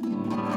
Música